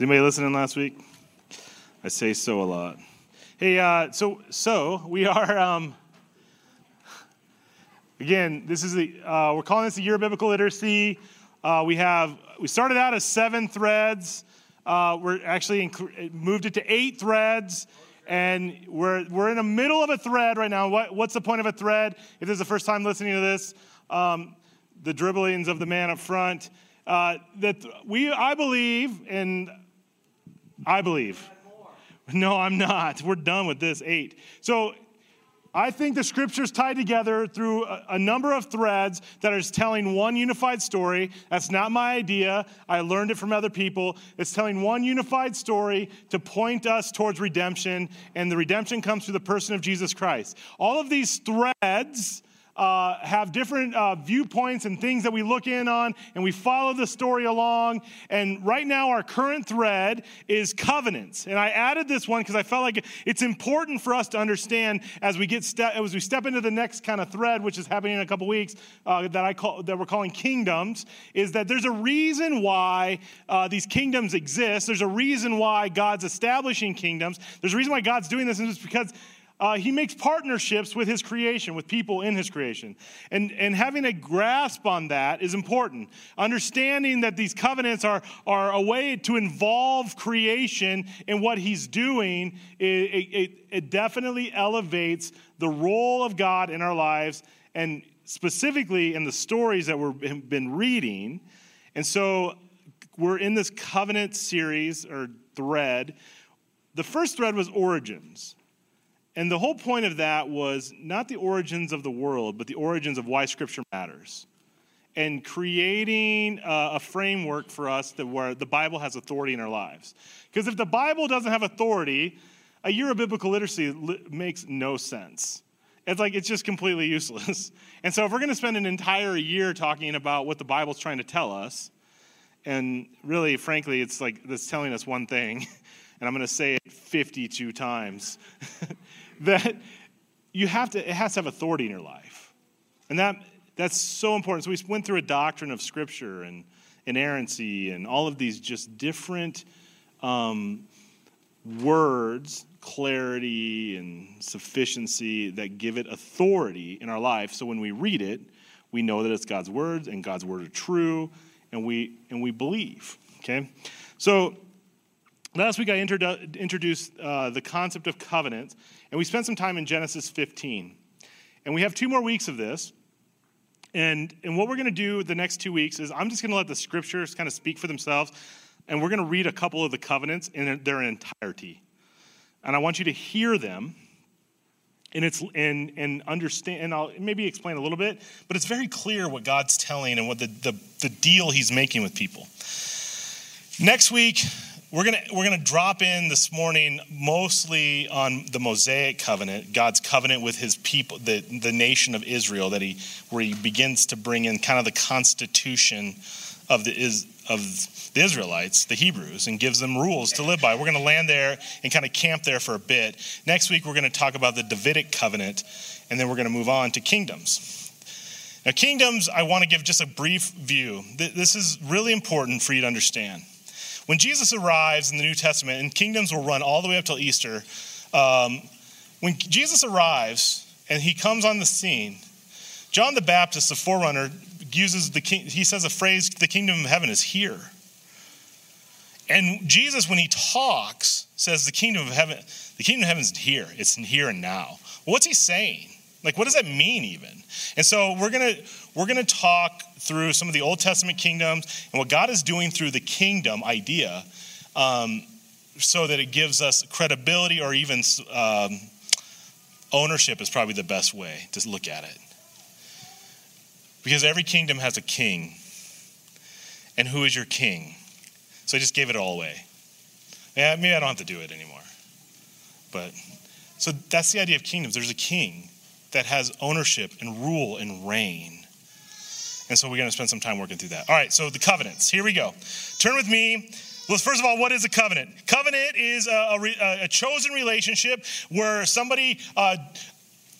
anybody listening last week? I say so a lot. Hey, uh, so so we are. Um, again, this is the uh, we're calling this the year of biblical literacy. Uh, we have we started out as seven threads. Uh, we're actually inc- moved it to eight threads, and we're we're in the middle of a thread right now. What, what's the point of a thread? If this is the first time listening to this, um, the dribblings of the man up front. Uh, that we, I believe, and I believe. No, I'm not. We're done with this eight. So I think the scriptures tie together through a, a, number of threads that is telling one unified story. That's not my idea. I learned it from other people. It's telling one unified story to point us towards redemption, and the redemption comes through the person of Jesus Christ. All of these threads uh, have different uh, viewpoints and things that we look in on, and we follow the story along. And right now, our current thread is covenants. And I added this one because I felt like it's important for us to understand as we get ste- as we step into the next kind of thread, which is happening in a couple weeks, uh, that I call that we're calling kingdoms. Is that there's a reason why uh, these kingdoms exist. There's a reason why God's establishing kingdoms. There's a reason why God's doing this, and it's because uh, he makes partnerships with his creation, with people in his creation. And, and having a grasp on that is important. Understanding that these covenants are, are a way to involve creation in what he's doing, it, it, it definitely elevates the role of God in our lives, and specifically in the stories that we've been reading. And so we're in this covenant series or thread. The first thread was origins. And the whole point of that was not the origins of the world, but the origins of why Scripture matters. And creating a, framework for us that where the Bible has authority in our lives. Because if the Bible doesn't have authority, a year of biblical literacy makes no sense. It's like it's just completely useless. And so if we're going to spend an entire year talking about what the Bible's trying to tell us, and really, frankly, it's like it's telling us one thing, and I'm going to say it 52 times. that you have to, it has to have authority in your life. And that, that's so important. So we went through a doctrine of Scripture and inerrancy and all of these just different um, words, clarity and sufficiency that give it authority in our life. So when we read it, we know that it's God's words and God's words are true, and we and we believe. Okay, so last week I introduced uh, the concept of covenant, and we spent some time in Genesis 15. And we have two more weeks of this. And, and what we're going to do the next two weeks is I'm just going to let the scriptures kind of speak for themselves. And we're going to read a couple of the covenants in their entirety. And I want you to hear them and it's and and understand and I'll maybe explain a little bit, but it's very clear what God's telling and what the, the, the deal he's making with people. Next week, we're going we're gonna drop in this morning mostly on the Mosaic covenant, God's covenant with his people, the, the nation of Israel, that he, where he begins to bring in kind of the constitution of the, is, of the Israelites, the Hebrews, and gives them rules to live by. We're going to land there and kind of camp there for a bit. Next week, we're going to talk about the Davidic covenant, and then we're going to move on to kingdoms. Now, kingdoms, I want to give just a brief view. This is really important for you to understand. When Jesus arrives in the New Testament, and kingdoms will run all the way up till Easter, um, when Jesus arrives and he comes on the scene, John the Baptist, the forerunner, uses the king, he says a phrase, the kingdom of heaven is here. And Jesus, when he talks, says the kingdom of heaven, the kingdom of heaven is here. It's here and now. Well, what's he saying? Like, what does that mean, even? And so we're gonna we're gonna talk through some of the Old Testament kingdoms and what God is doing through the kingdom idea, um, so that it gives us credibility or even um, ownership is probably the best way to look at it. Because every kingdom has a king, and who is your king? So I just gave it all away. Yeah, maybe I don't have to do it anymore. But so that's the idea of kingdoms. There's a king that has ownership and rule and reign. And so we're going to spend some time working through that. All right, so the covenants. Here we go. Turn with me. Well, first of all, what is a covenant? Covenant is a, a, a chosen relationship where somebody uh,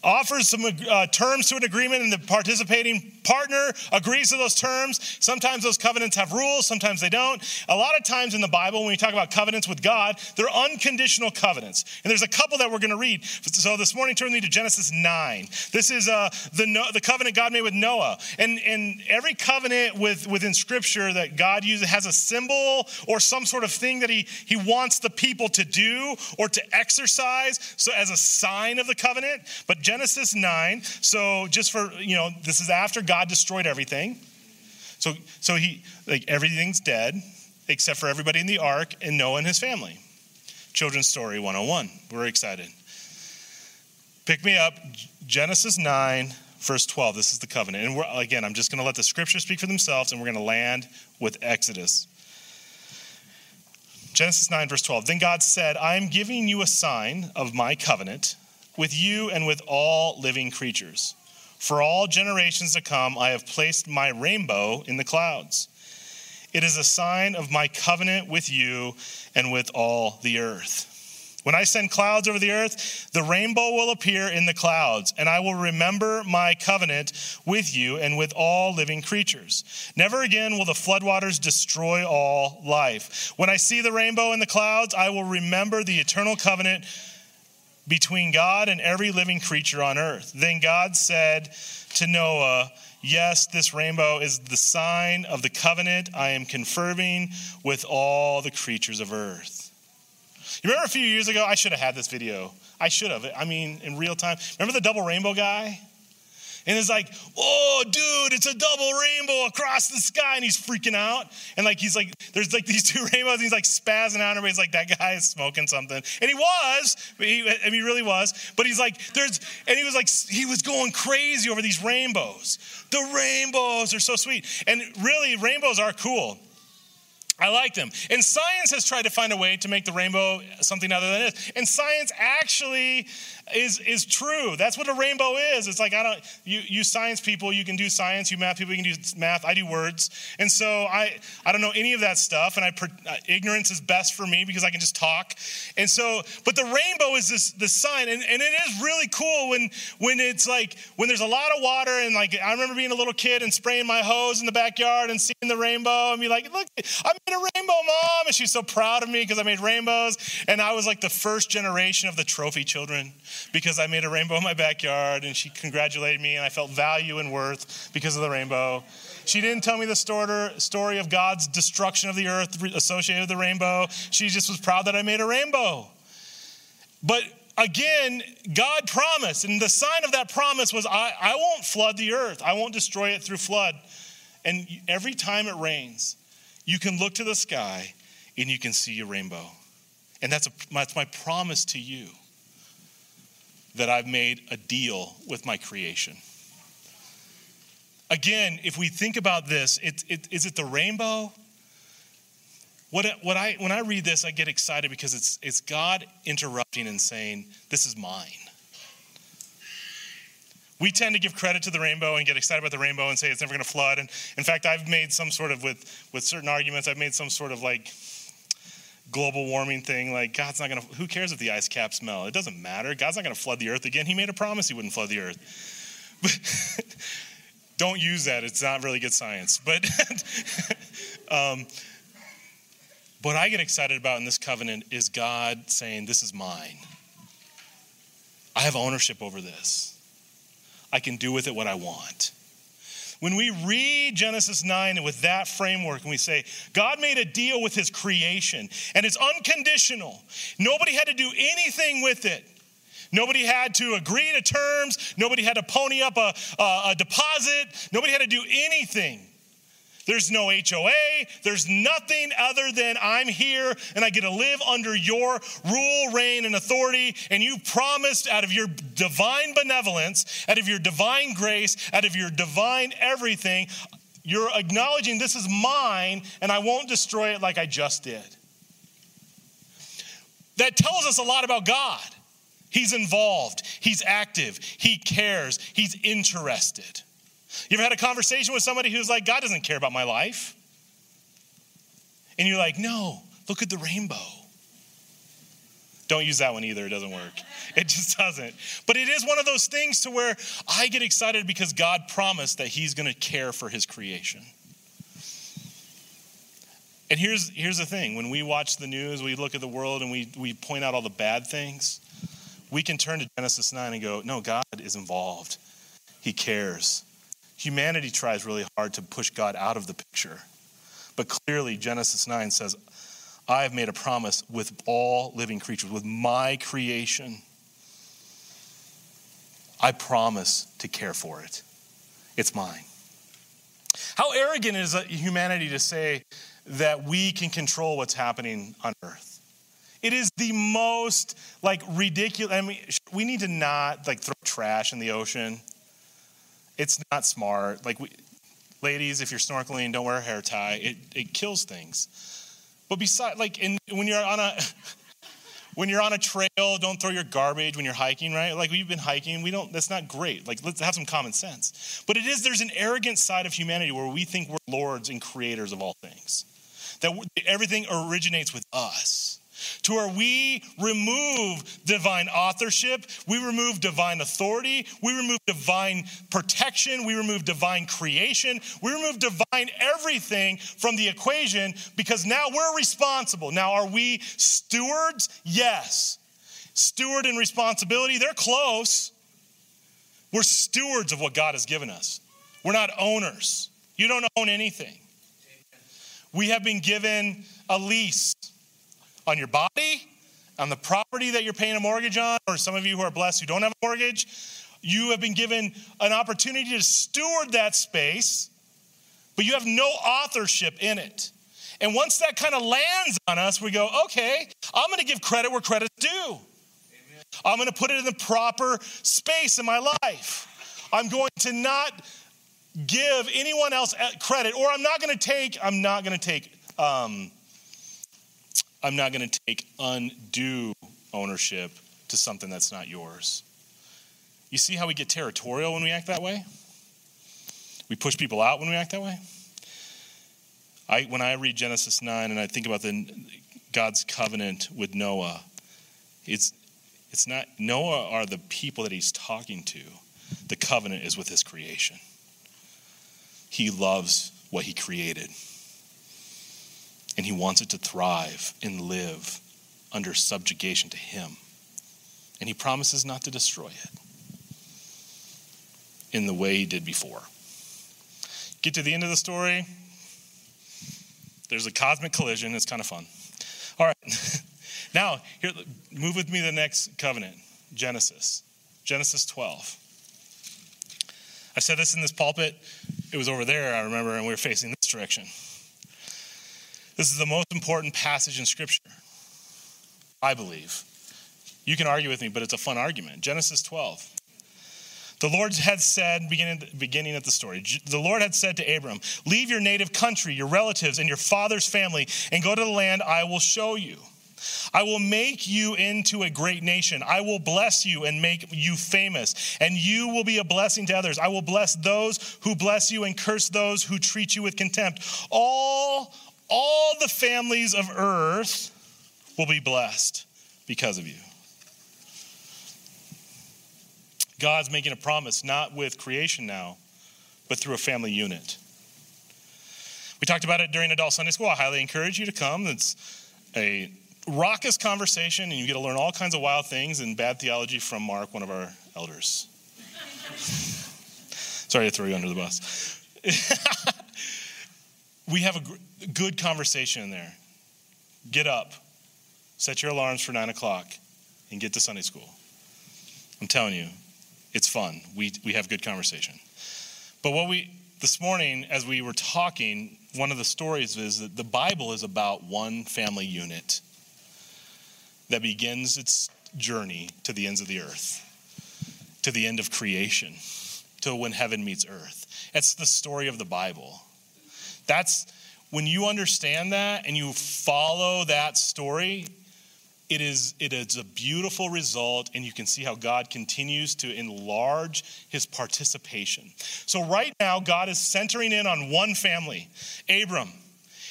offers some uh, terms to an agreement and the participating partner agrees to those terms. Sometimes those covenants have rules sometimes they don't. A lot of times in the bible when we talk about covenants with god they're unconditional covenants. And there's a couple that we're going to read. So this morning turn me to genesis 9 this is uh, the, the covenant god made with noah. And, and every covenant with, within scripture that god uses has a symbol or some sort of thing that he, he wants the people to do or to exercise. So as a sign of the covenant. But Genesis 9. So just for, you know, this is after God destroyed everything. So so he like everything's dead except for everybody in the ark and Noah and his family. Children's story 101. We're excited. Pick me up Genesis 9 verse 12. This is the covenant. And again, I'm just going to let the scriptures speak for themselves and we're going to land with Exodus. Genesis 9, verse 12. Then God said, I am giving you a sign of my covenant with you and with all living creatures. For all generations to come, I have placed my rainbow in the clouds. It is a sign of my covenant with you and with all the earth. When I send clouds over the earth, the rainbow will appear in the clouds, and I will remember my covenant with you and with all living creatures. Never again will the floodwaters destroy all life. When I see the rainbow in the clouds, I will remember the eternal covenant between God and every living creature on earth. Then God said to Noah, Yes, this rainbow is the sign of the covenant I am confirming with all the creatures of earth. You remember a few years ago? I should have had this video. I should have. I mean, in real time. Remember the double rainbow guy? And it's like, oh, dude, it's a double rainbow across the sky. And he's freaking out. And like, he's like, there's like these two rainbows. And he's like spazzing out. And everybody's like, that guy is smoking something. And he was, he, he really was. But he's like, there's, and he was like, he was going crazy over these rainbows. The rainbows are so sweet. And really, rainbows are cool. I like them. And science has tried to find a way to make the rainbow something other than it is. And science actually is, is true. That's what a rainbow is. It's like, I don't, you, you science people, you can do science. You math people, you can do math. I do words. And so I, I don't know any of that stuff. And I, uh, ignorance is best for me because I can just talk. And so, but the rainbow is this, this sign. And, and it is really cool when, when it's like, when there's a lot of water. And like, I remember being a little kid and spraying my hose in the backyard and seeing the rainbow and be like, look, I made a rainbow, mom. And she's so proud of me because I made rainbows. And I was like the first generation of the trophy children because I made a rainbow in my backyard and she congratulated me and I felt value and worth because of the rainbow. She didn't tell me the story of God's destruction of the earth associated with the rainbow. She just was proud that I made a rainbow. But again, God promised, and the sign of that promise was I, I won't flood the earth, I won't destroy it through flood. And every time it rains, you can look to the sky and you can see a rainbow. And that's, a, that's my promise to you that I've made a deal with my creation. Again, if we think about this, it, it, is it the rainbow? What, what I, when I read this, I get excited because it's, it's God interrupting and saying, This is mine. We tend to give credit to the rainbow and get excited about the rainbow and say it's never going to flood. And in fact, I've made some sort of, with, with certain arguments, I've made some sort of like global warming thing. Like, God's not going to, who cares if the ice caps melt? It doesn't matter. God's not going to flood the earth again. He made a promise he wouldn't flood the earth. But don't use that. It's not really good science. But, um, what I get excited about in this covenant is God saying, This is mine. I have ownership over this. I can do with it what I want. When we read Genesis 9 with that framework and we say, God made a deal with his creation and it's unconditional, nobody had to do anything with it. Nobody had to agree to terms. Nobody had to pony up a, a, a deposit. Nobody had to do anything. There's no HOA. There's nothing other than I'm here and I get to live under your rule, reign, and authority. And you promised out of your divine benevolence, out of your divine grace, out of your divine everything, you're acknowledging this is mine and I won't destroy it like I just did. That tells us a lot about God. He's involved, He's active, He cares, He's interested. You ever had a conversation with somebody who's like, God doesn't care about my life? And you're like, no, look at the rainbow. Don't use that one either, it doesn't work. It just doesn't. But it is one of those things to where I get excited because God promised that He's going to care for His creation. And here's, here's the thing when we watch the news, we look at the world and we, we point out all the bad things, we can turn to Genesis 9 and go, no, God is involved. He cares. Humanity tries really hard to push God out of the picture. But clearly, Genesis 9 says, I have made a promise with all living creatures, with my creation. I promise to care for it. It's mine. How arrogant is humanity to say that we can control what's happening on earth? It is the most like ridiculous. I mean, we need to not like throw trash in the ocean. It's not smart. Like, we, ladies, if you're snorkeling, don't wear a hair tie. It, it kills things. But besides, like, in, when you're on a when you're on a trail, don't throw your garbage when you're hiking, right? Like we've been hiking, we don't. That's not great. Like let's have some common sense. But it is. There's an arrogant side of humanity where we think we're lords and creators of all things. That everything originates with us to where we remove divine authorship, we remove divine authority, we remove divine protection, we remove divine creation, we remove divine everything from the equation because now we're responsible. Now, are we stewards? Yes. Steward and responsibility, they're close. We're stewards of what God has given us. We're not owners. You don't own anything. We have been given a lease on your body, on the property that you're paying a mortgage on, or some of you who are blessed who don't have a mortgage, you have been given an opportunity to steward that space, but you have no authorship in it. And once that kind of lands on us, we go, okay, I'm going to give credit where credit's due. Amen. I'm going to put it in the proper space in my life. I'm going to not give anyone else credit, or I'm not going to take, I'm not going to take um, I'm not going to take undue ownership to something that's not yours. You see how we get territorial when we act that way? We push people out when we act that way? I, when I read Genesis 9 and I think about the, God's covenant with Noah, it's, it's not, Noah are the people that he's talking to. The covenant is with his creation. He loves what he created and he wants it to thrive and live under subjugation to him. And he promises not to destroy it in the way he did before. Get to the end of the story. There's a cosmic collision. It's kind of fun. All right. now, here, move with me to the next covenant Genesis. Genesis 12. I said this in this pulpit. It was over there, I remember, and we were facing this direction. This is the most important passage in Scripture, I believe. You can argue with me, but it's a fun argument. Genesis 12. The Lord had said, beginning, beginning at the story, the Lord had said to Abram, Leave your native country, your relatives, and your father's family, and go to the land I will show you. I will make you into a great nation. I will bless you and make you famous, and you will be a blessing to others. I will bless those who bless you and curse those who treat you with contempt. All all the families of earth will be blessed because of you. God's making a promise, not with creation now, but through a family unit. We talked about it during adult Sunday school. I highly encourage you to come. It's a raucous conversation, and you get to learn all kinds of wild things and bad theology from Mark, one of our elders. Sorry to throw you under the bus. we have a good conversation in there. Get up, set your alarms for nine o'clock, and get to Sunday school. I'm telling you, it's fun. We, we have good conversation. But what we, this morning, as we were talking, one of the stories is that the Bible is about one family unit that begins its journey to the ends of the earth, to the end of creation, to when heaven meets earth. It's the story of the Bible. That's when you understand that and you follow that story, it is, it is a beautiful result, and you can see how God continues to enlarge his participation. So, right now, God is centering in on one family, Abram.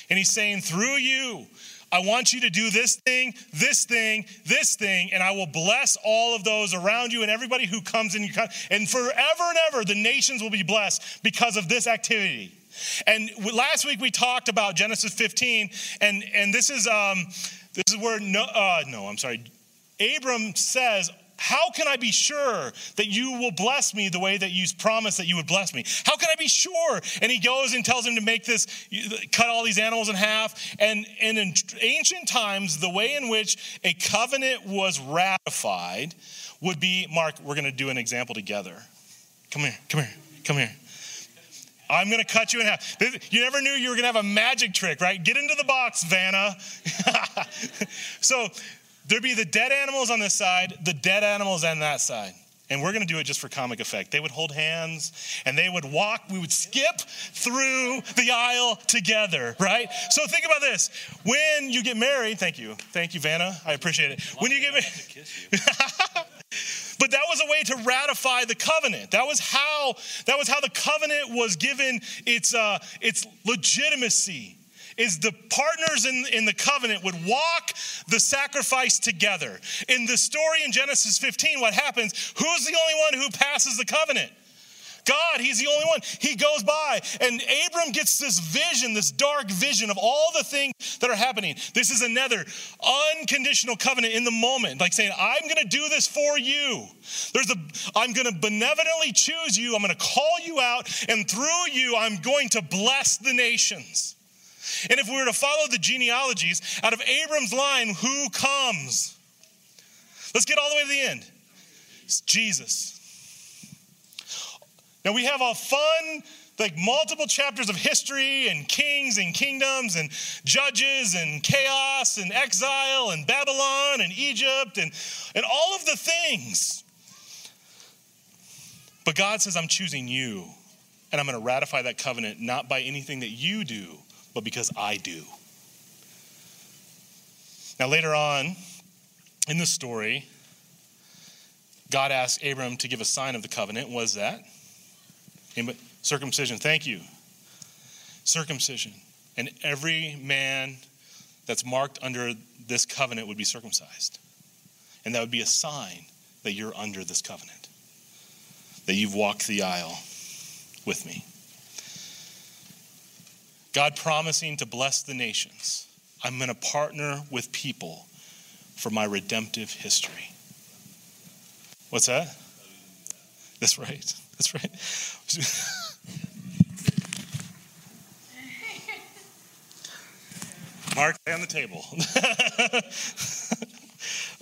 And he's saying, through you, I want you to do this thing, this thing, this thing, and I will bless all of those around you and everybody who comes in. And forever and ever, the nations will be blessed because of this activity. And last week we talked about Genesis 15, and, and this is um, this is where no, uh, no, I'm sorry. Abram says, how can I be sure that you will bless me the way that you promised that you would bless me? How can I be sure? And he goes and tells him to make this, cut all these animals in half. And, and in ancient times, the way in which a covenant was ratified would be Mark, we're going to do an example together. Come here, come here, come here. I'm going to cut you in half. You never knew you were going to have a magic trick, right? Get into the box, Vanna. so There'd be the dead animals on this side, the dead animals on that side. And we're going to do it just for comic effect. They would hold hands and they would walk. We would skip through the aisle together, right? So think about this. When you get married, thank you. Thank you, Vanna. I appreciate it. When you get married. but that was a way to ratify the covenant. That was how that was how the covenant was given its uh, its legitimacy is the partners in, in the covenant would walk the sacrifice together. In the story in Genesis 15, what happens? Who's the only one who passes the covenant? God, He's the only one. He goes by, and Abram gets this vision, this dark vision of all the things that are happening. This is another unconditional covenant in the moment, like saying, I'm going to do this for you. There's a, I'm going to benevolently choose you. I'm going to call you out, and through you, I'm going to bless the nations. And if we were to follow the genealogies, out of Abram's line, who comes? Let's get all the way to the end. It's Jesus. Now we have a fun, like multiple chapters of history and kings and kingdoms and judges and chaos and exile and Babylon and Egypt and, and all of the things. But God says, I'm choosing you, and I'm going to ratify that covenant not by anything that you do, but because I do. Now, later on in the story, God asked Abram to give a sign of the covenant. Was that? Circumcision. Thank you. Circumcision. And every man that's marked under this covenant would be circumcised. And that would be a sign that you're under this covenant, that you've walked the aisle with me. God promising to bless the nations. I'm going to partner with people for my redemptive history. What's that? That's right. That's right. Mark, on the table.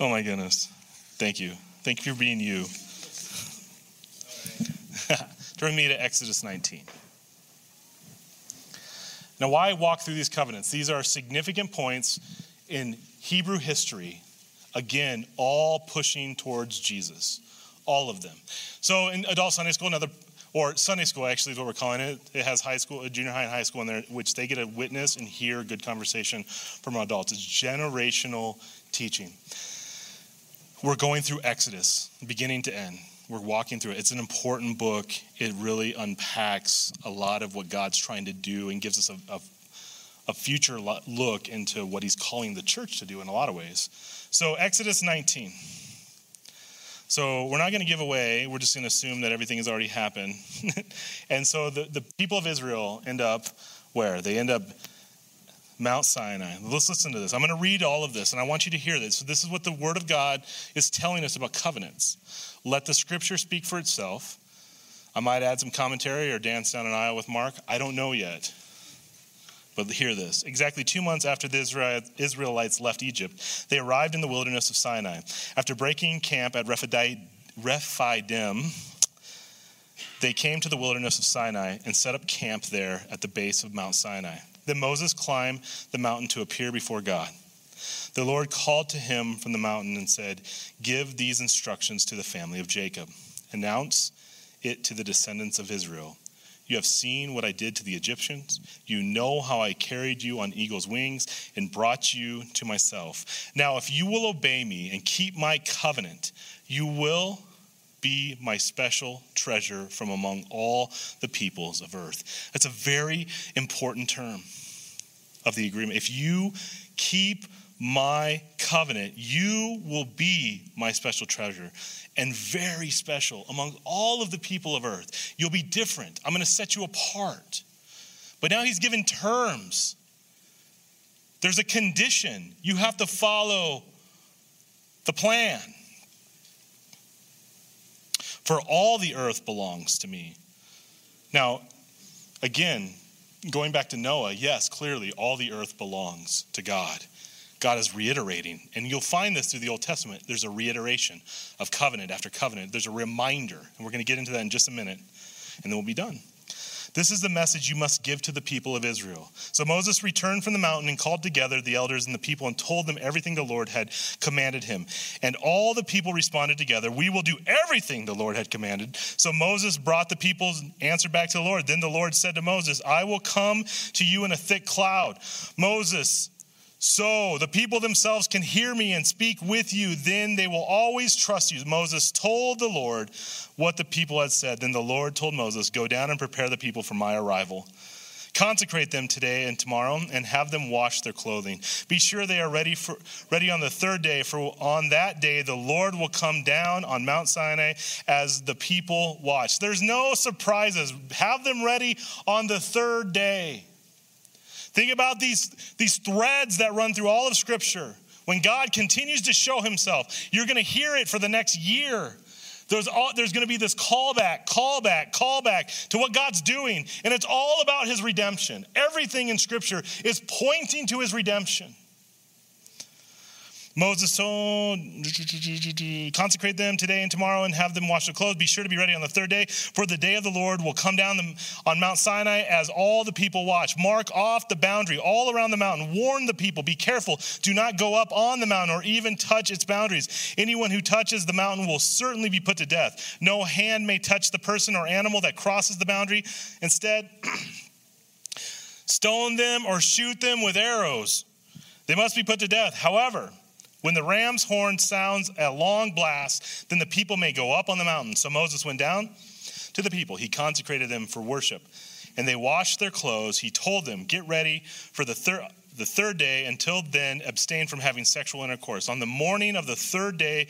oh my goodness. Thank you. Thank you for being you. Turn me to Exodus 19. Now, why walk through these covenants? These are significant points in Hebrew history, again, all pushing towards Jesus, all of them. So, in adult Sunday school, another or Sunday school actually is what we're calling it. It has high school, junior high, and high school in there, which they get a witness and hear good conversation from adults. It's generational teaching. We're going through Exodus, beginning to end. We're walking through it. It's an important book. It really unpacks a lot of what God's trying to do and gives us a, a, a future look into what He's calling the church to do in a lot of ways. So, Exodus 19. So, we're not going to give away, we're just going to assume that everything has already happened. and so, the, the people of Israel end up where? They end up Mount Sinai. Let's listen to this. I'm going to read all of this, and I want you to hear this. So this is what the Word of God is telling us about covenants. Let the Scripture speak for itself. I might add some commentary or dance down an aisle with Mark. I don't know yet. But hear this. Exactly two months after the Israelites left Egypt, they arrived in the wilderness of Sinai. After breaking camp at Rephidim, they came to the wilderness of Sinai and set up camp there at the base of Mount Sinai. Then Moses climbed the mountain to appear before God. The Lord called to him from the mountain and said, Give these instructions to the family of Jacob. Announce it to the descendants of Israel. You have seen what I did to the Egyptians. You know how I carried you on eagle's wings and brought you to myself. Now, if you will obey me and keep my covenant, you will be my special treasure from among all the peoples of earth. That's a very important term. of the agreement. If you keep my covenant, you will be my special treasure and very special among all of the people of earth. You'll be different. I'm going to set you apart. But now he's given terms. There's a condition. You have to follow the plan. For all the earth belongs to me. Now, again, going back to Noah, yes, clearly all the earth belongs to God. God is reiterating, and you'll find this through the Old Testament. There's a reiteration of covenant after covenant. There's a reminder, and we're going to get into that in just a minute, and then we'll be done. This is the message you must give to the people of Israel. So Moses returned from the mountain and called together the elders and the people and told them everything the Lord had commanded him. And all the people responded together, We will do everything the Lord had commanded. So Moses brought the people's answer back to the Lord. Then the Lord said to Moses, I will come to you in a thick cloud. Moses, so the people themselves can hear me and speak with you, then they will always trust you. Moses told the Lord what the people had said. Then the Lord told Moses, Go down and prepare the people for my arrival. Consecrate them today and tomorrow and have them wash their clothing. Be sure they are ready for ready on the third day for on that day the Lord will come down on Mount Sinai as the people watch. There's no surprises. Have them ready on the third day. Think about these, these threads that run through all of Scripture. When God continues to show himself, you're going to hear it for the next year. There's, all, there's going to be this callback, callback, callback to what God's doing. And it's all about his redemption. Everything in Scripture is pointing to his redemption. Moses told, consecrate them today and tomorrow and have them wash their clothes. Be sure to be ready on the third day, for the day of the Lord will come down on Mount Sinai as all the people watch. Mark off the boundary all around the mountain. Warn the people, be careful. Do not go up on the mountain or even touch its boundaries. Anyone who touches the mountain will certainly be put to death. No hand may touch the person or animal that crosses the boundary. Instead, stone them or shoot them with arrows. They must be put to death. However, when the ram's horn sounds a long blast, then the people may go up on the mountain. So Moses went down to the people. He consecrated them for worship. And they washed their clothes. He told them, Get ready for the third the third day. Until then, abstain from having sexual intercourse. On the morning of the third day,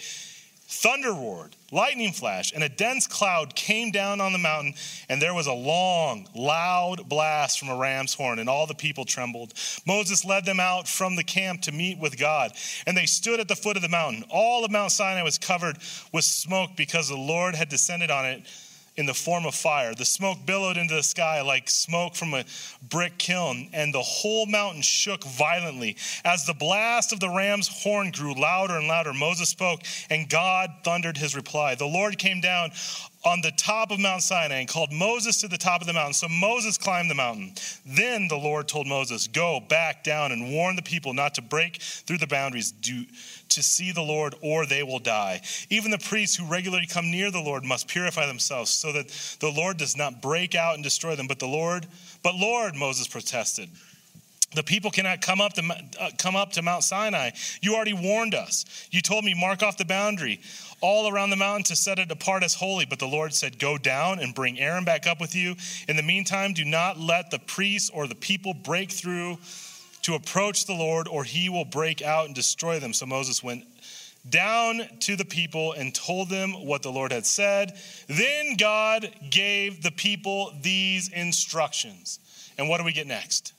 thunder roared, lightning flashed, and a dense cloud came down on the mountain, and there was a long, loud blast from a ram's horn, and all the people trembled. Moses led them out from the camp to meet with God, and they stood at the foot of the mountain. All of Mount Sinai was covered with smoke because the Lord had descended on it in the form of fire. The smoke billowed into the sky like smoke from a brick kiln, and the whole mountain shook violently. As the blast of the ram's horn grew louder and louder, Moses spoke, and God thundered his reply. The Lord came down on the top of Mount Sinai and called Moses to the top of the mountain. So Moses climbed the mountain. Then the Lord told Moses, Go back down and warn the people not to break through the boundaries to see the Lord, or they will die. Even the priests who regularly come near the Lord must purify themselves so that the Lord does not break out and destroy them. But the Lord, but Lord, Moses protested. The people cannot come up, to, uh, come up to Mount Sinai. You already warned us. You told me, mark off the boundary all around the mountain to set it apart as holy. But the Lord said, Go down and bring Aaron back up with you. In the meantime, do not let the priests or the people break through to approach the Lord, or he will break out and destroy them. So Moses went down to the people and told them what the Lord had said. Then God gave the people these instructions. And what do we get next?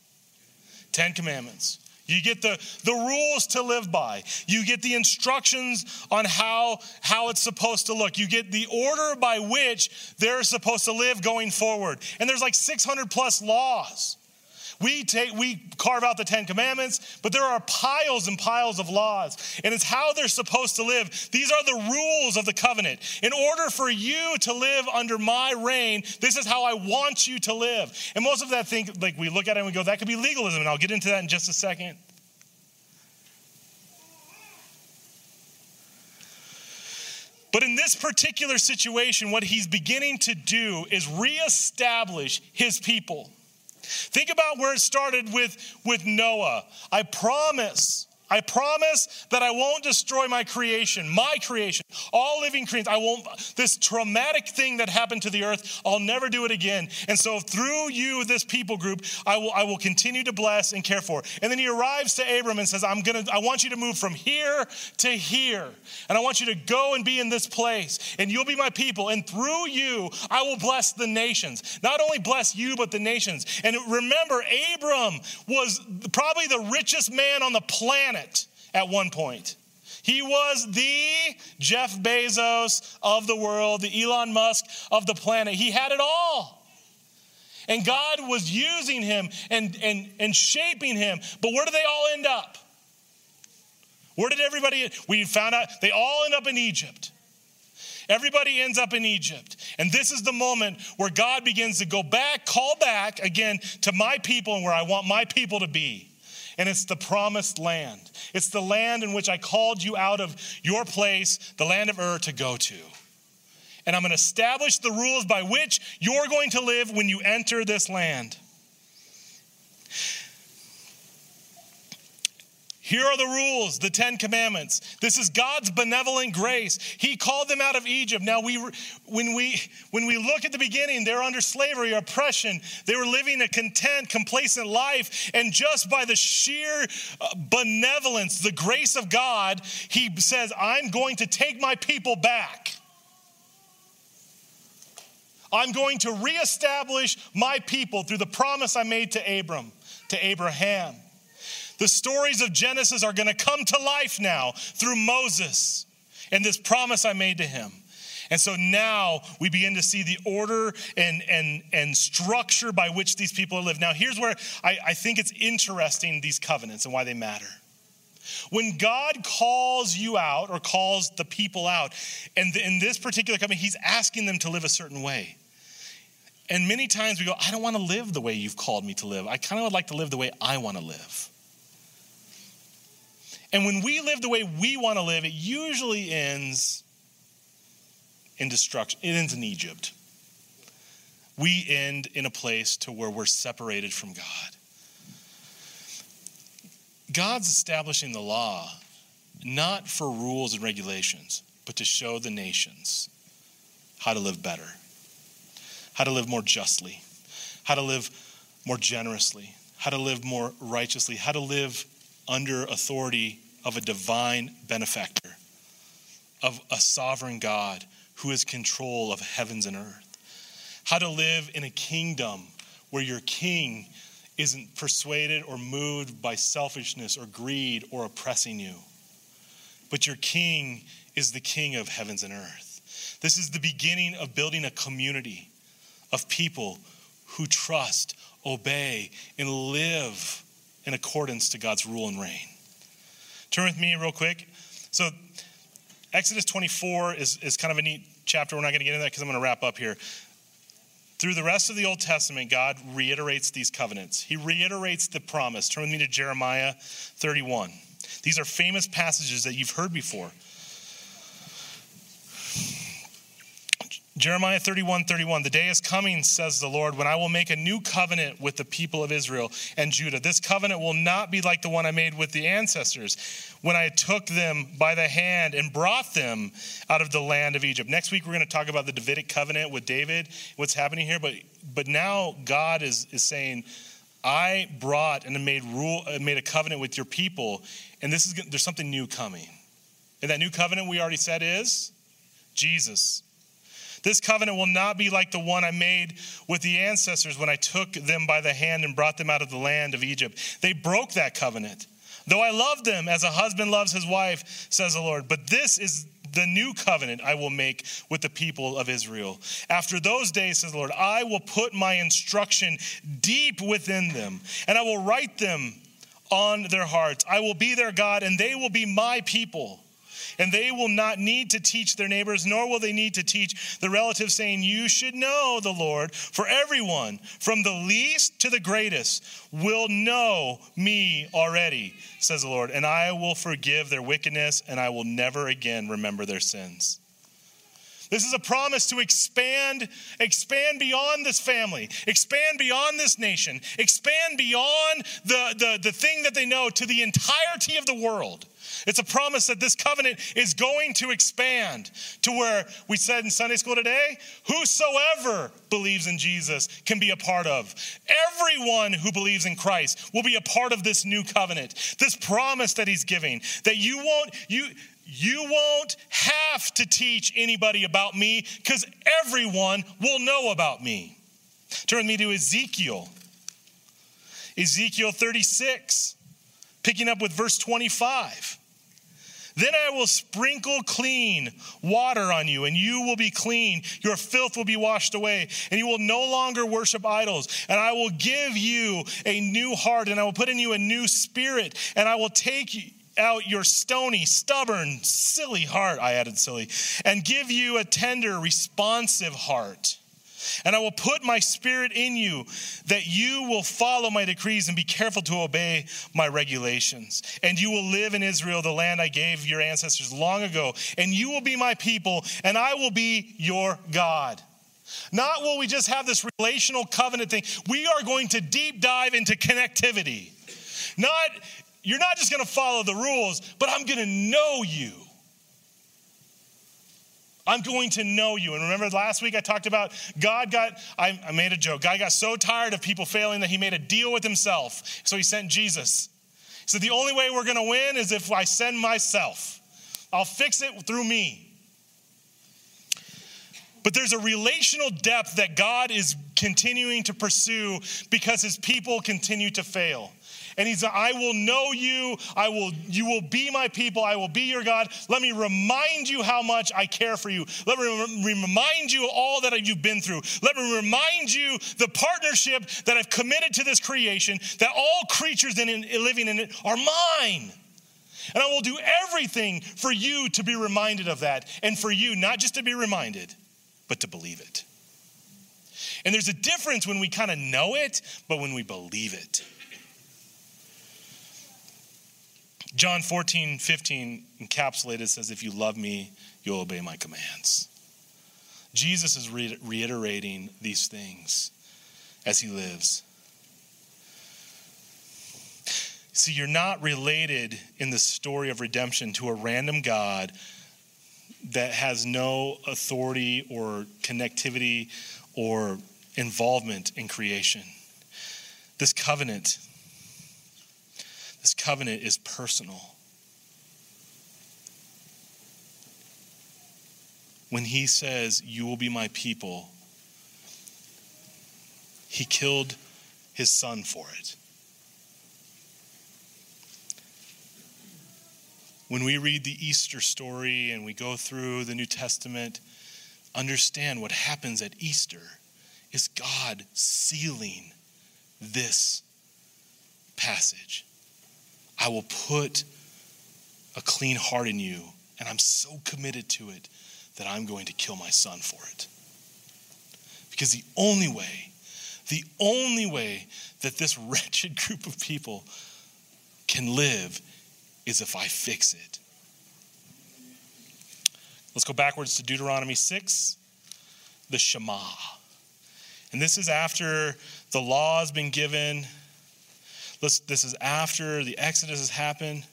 Ten Commandments. You get the, the rules to live by. You get the instructions on how, how it's supposed to look. You get the order by which they're supposed to live going forward. And there's like 600 plus laws. We take we carve out the 10 commandments, but there are piles and piles of laws. And it's how they're supposed to live. These are the rules of the covenant. In order for you to live under my reign, this is how I want you to live. And most of that think like we look at it and we go, that could be legalism, and I'll get into that in just a second. But in this particular situation, what he's beginning to do is reestablish his people. Think about where it started with, with Noah. I promise I promise that I won't destroy my creation, my creation, all living creatures. I won't, this traumatic thing that happened to the earth, I'll never do it again. And so through you, this people group, I will, I will continue to bless and care for. And then he arrives to Abram and says, I'm gonna, I want you to move from here to here. And I want you to go and be in this place. And you'll be my people. And through you, I will bless the nations. Not only bless you, but the nations. And remember, Abram was probably the richest man on the planet planet at one point. He was the Jeff Bezos of the world, the Elon Musk of the planet. He had it all. And God was using him and, and, and shaping him. But where do they all end up? Where did everybody, we found out they all end up in Egypt. Everybody ends up in Egypt. And this is the moment where God begins to go back, call back again to my people and where I want my people to be and it's the promised land. It's the land in which I called you out of your place, the land of Ur, to go to. And I'm going to establish the rules by which you're going to live when you enter this land. Here are the rules, the 10 commandments. This is God's benevolent grace. He called them out of Egypt. Now we when we when we look at the beginning, they're under slavery, oppression. They were living a content, complacent life, and just by the sheer uh, benevolence, the grace of God, he says, "I'm going to take my people back." I'm going to reestablish my people through the promise I made to Abram, to Abraham. The stories of Genesis are going to come to life now through Moses and this promise I made to him. And so now we begin to see the order and, and, and structure by which these people live. Now, here's where I, I think it's interesting these covenants and why they matter. When God calls you out or calls the people out, and in this particular covenant, He's asking them to live a certain way. And many times we go, I don't want to live the way you've called me to live. I kind of would like to live the way I want to live. And when we live the way we want to live, it usually ends in destruction. It ends in Egypt. We end in a place to where we're separated from God. God's establishing the law not for rules and regulations, but to show the nations how to live better, how to live more justly, how to live more generously, how to live more righteously, how to live under authority of a divine benefactor, of a sovereign God who has control of heavens and earth. How to live in a kingdom where your king isn't persuaded or moved by selfishness or greed or oppressing you, but your king is the king of heavens and earth. This is the beginning of building a community of people who trust, obey, and live in accordance to God's rule and reign. Turn with me real quick. So, Exodus 24 is, is kind of a neat chapter. We're not going to get into that because I'm going to wrap up here. Through the rest of the Old Testament, God reiterates these covenants. He reiterates the promise. Turn with me to Jeremiah 31. These are famous passages that you've heard before. Jeremiah 31 31, the day is coming, says the Lord, when I will make a new covenant with the people of Israel and Judah. This covenant will not be like the one I made with the ancestors when I took them by the hand and brought them out of the land of Egypt. Next week, we're going to talk about the Davidic covenant with David, what's happening here. But, but now God is, is saying, I brought and made, rule, uh, made a covenant with your people, and this is, there's something new coming. And that new covenant we already said is Jesus. This covenant will not be like the one I made with the ancestors when I took them by the hand and brought them out of the land of Egypt. They broke that covenant. Though I loved them as a husband loves his wife, says the Lord. But this is the new covenant I will make with the people of Israel. After those days, says the Lord, I will put my instruction deep within them, and I will write them on their hearts. I will be their God, and they will be my people and they will not need to teach their neighbors, nor will they need to teach the relatives, saying, You should know the Lord. For everyone, from the least to the greatest, will know me already, says the Lord, and I will forgive their wickedness, and I will never again remember their sins. This is a promise to expand, expand beyond this family, expand beyond this nation, expand beyond the, the, the thing that they know to the entirety of the world. It's a promise that this covenant is going to expand to where we said in Sunday school today, whosoever believes in Jesus can be a part of. Everyone who believes in Christ will be a part of this new covenant. This promise that he's giving that you won't you you won't have to teach anybody about me because everyone will know about me. Turn me to Ezekiel. Ezekiel 36, picking up with verse 25. Then I will sprinkle clean water on you, and you will be clean. Your filth will be washed away, and you will no longer worship idols. And I will give you a new heart, and I will put in you a new spirit, and I will take out your stony, stubborn, silly heart, I added silly, and give you a tender, responsive heart. And I will put my spirit in you that you will follow my decrees and be careful to obey my regulations. And you will live in Israel, the land I gave your ancestors long ago. And you will be my people, and I will be your God. Not will we just have this relational covenant thing. We are going to deep dive into connectivity. Not, you're not just going to follow the rules, but I'm going to know you. I'm going to know you. And remember last week I talked about God got, I, I made a joke. God got so tired of people failing that he made a deal with himself. So he sent Jesus. He said, The only way we're going to win is if I send myself. I'll fix it through me. But there's a relational depth that God is continuing to pursue because his people continue to fail. And he's, I will know you. I will, you will be my people. I will be your God. Let me remind you how much I care for you. Let me remind you all that you've been through. Let me remind you the partnership that I've committed to this creation, that all creatures in living in it are mine. And I will do everything for you to be reminded of that. And for you, not just to be reminded, but to believe it. And there's a difference when we kind of know it, but when we believe it. John 14, 15 encapsulated says, If you love me, you'll obey my commands. Jesus is re- reiterating these things as he lives. See, you're not related in the story of redemption to a random God that has no authority or connectivity or involvement in creation. This covenant this covenant is personal. When he says, You will be my people, he killed his son for it. When we read the Easter story and we go through the New Testament, understand what happens at Easter is God sealing this passage. I will put a clean heart in you, and I'm so committed to it that I'm going to kill my son for it. Because the only way, the only way that this wretched group of people can live is if I fix it. Let's go backwards to Deuteronomy 6, the Shema. And this is after the law has been given this is after the Exodus has happened.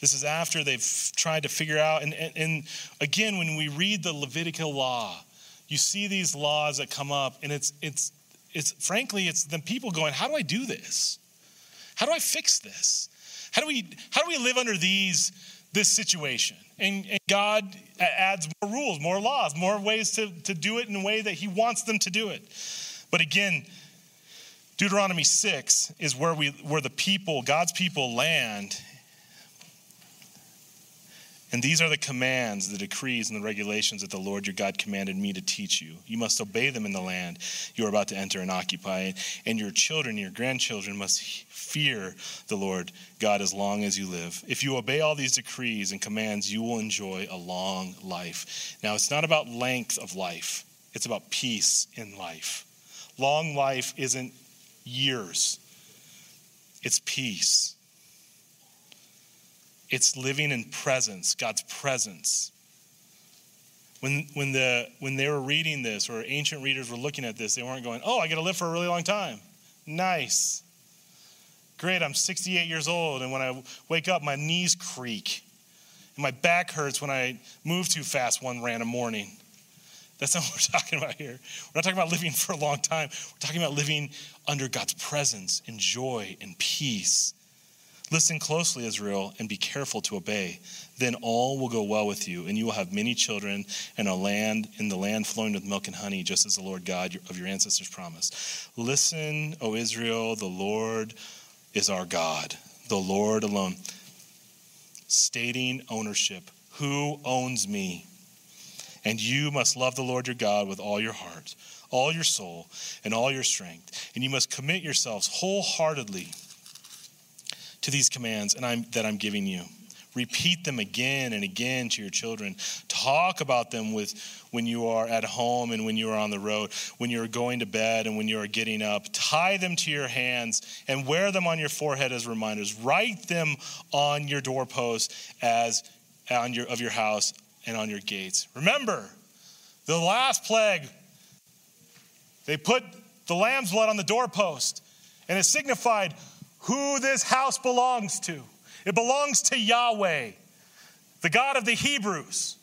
This is after they've tried to figure out. And, and, and, again, when we read the Levitical law, you see these laws that come up, and it's, it's, it's frankly, it's the people going, How do I do this? How do I fix this? How do we, how do we live under these, this situation? And, and God adds more rules, more laws, more ways to, to do it in a way that He wants them to do it. But again, Deuteronomy 6 is where, we, where the people, God's people, land. And these are the commands, the decrees, and the regulations that the Lord your God commanded me to teach you. You must obey them in the land you are about to enter and occupy. And your children, your grandchildren must fear the Lord God as long as you live. If you obey all these decrees and commands, you will enjoy a long life. Now, it's not about length of life, it's about peace in life. Long life isn't years. It's peace. It's living in presence, God's presence. When, when, the, when they were reading this, or ancient readers were looking at this, they weren't going, oh, I get to live for a really long time. Nice. Great, I'm 68 years old, and when I wake up, my knees creak. And my back hurts when I move too fast one random morning. That's not what we're talking about here. We're not talking about living for a long time. We're talking about living under God's presence and joy and peace. Listen closely, Israel, and be careful to obey. Then all will go well with you, and you will have many children and a land in the land flowing with milk and honey, just as the Lord God of your ancestors promised. Listen, O Israel, the Lord is our God, the Lord alone. Stating ownership. Who owns me? And you must love the Lord your God with all your heart, all your soul, and all your strength. And you must commit yourselves wholeheartedly to these commands and I'm, that I'm giving you. Repeat them again and again to your children. Talk about them with when you are at home and when you are on the road, when you're going to bed and when you are getting up. Tie them to your hands and wear them on your forehead as reminders. Write them on your doorpost as on your of your house and on your gates. Remember, the last plague, they put the lamb's blood on the doorpost, and it signified who this house belongs to. It belongs to Yahweh, the God of the Hebrews.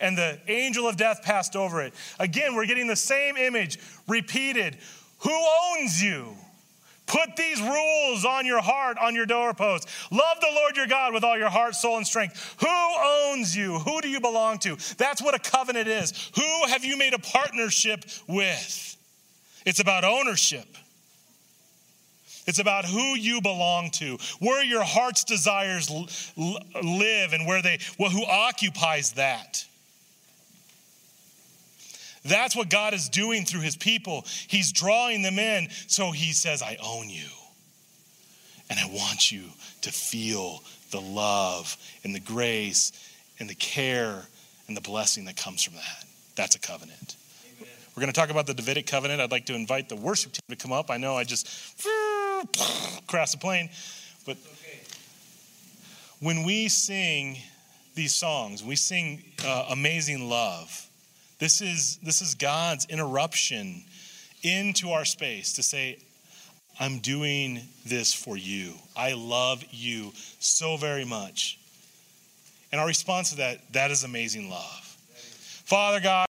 And the angel of death passed over it. Again, we're getting the same image repeated. Who owns you? Put these rules on your heart, on your doorpost. Love the Lord your God with all your heart, soul, and strength. Who owns you? Who do you belong to? That's what a covenant is. Who have you made a partnership with? It's about ownership. It's about who you belong to, where your heart's desires live, and where they, well, who occupies that. That's what God is doing through his people. He's drawing them in. So he says, I own you. And I want you to feel the love and the grace and the care and the blessing that comes from that. That's a covenant. Amen. We're going to talk about the Davidic covenant. I'd like to invite the worship team to come up. I know I just crash the plane. But when we sing these songs, we sing uh, Amazing Love. This is, this is God's interruption into our space to say, I'm doing this for you. I love you so very much. And our response to that, that is amazing love. Father God,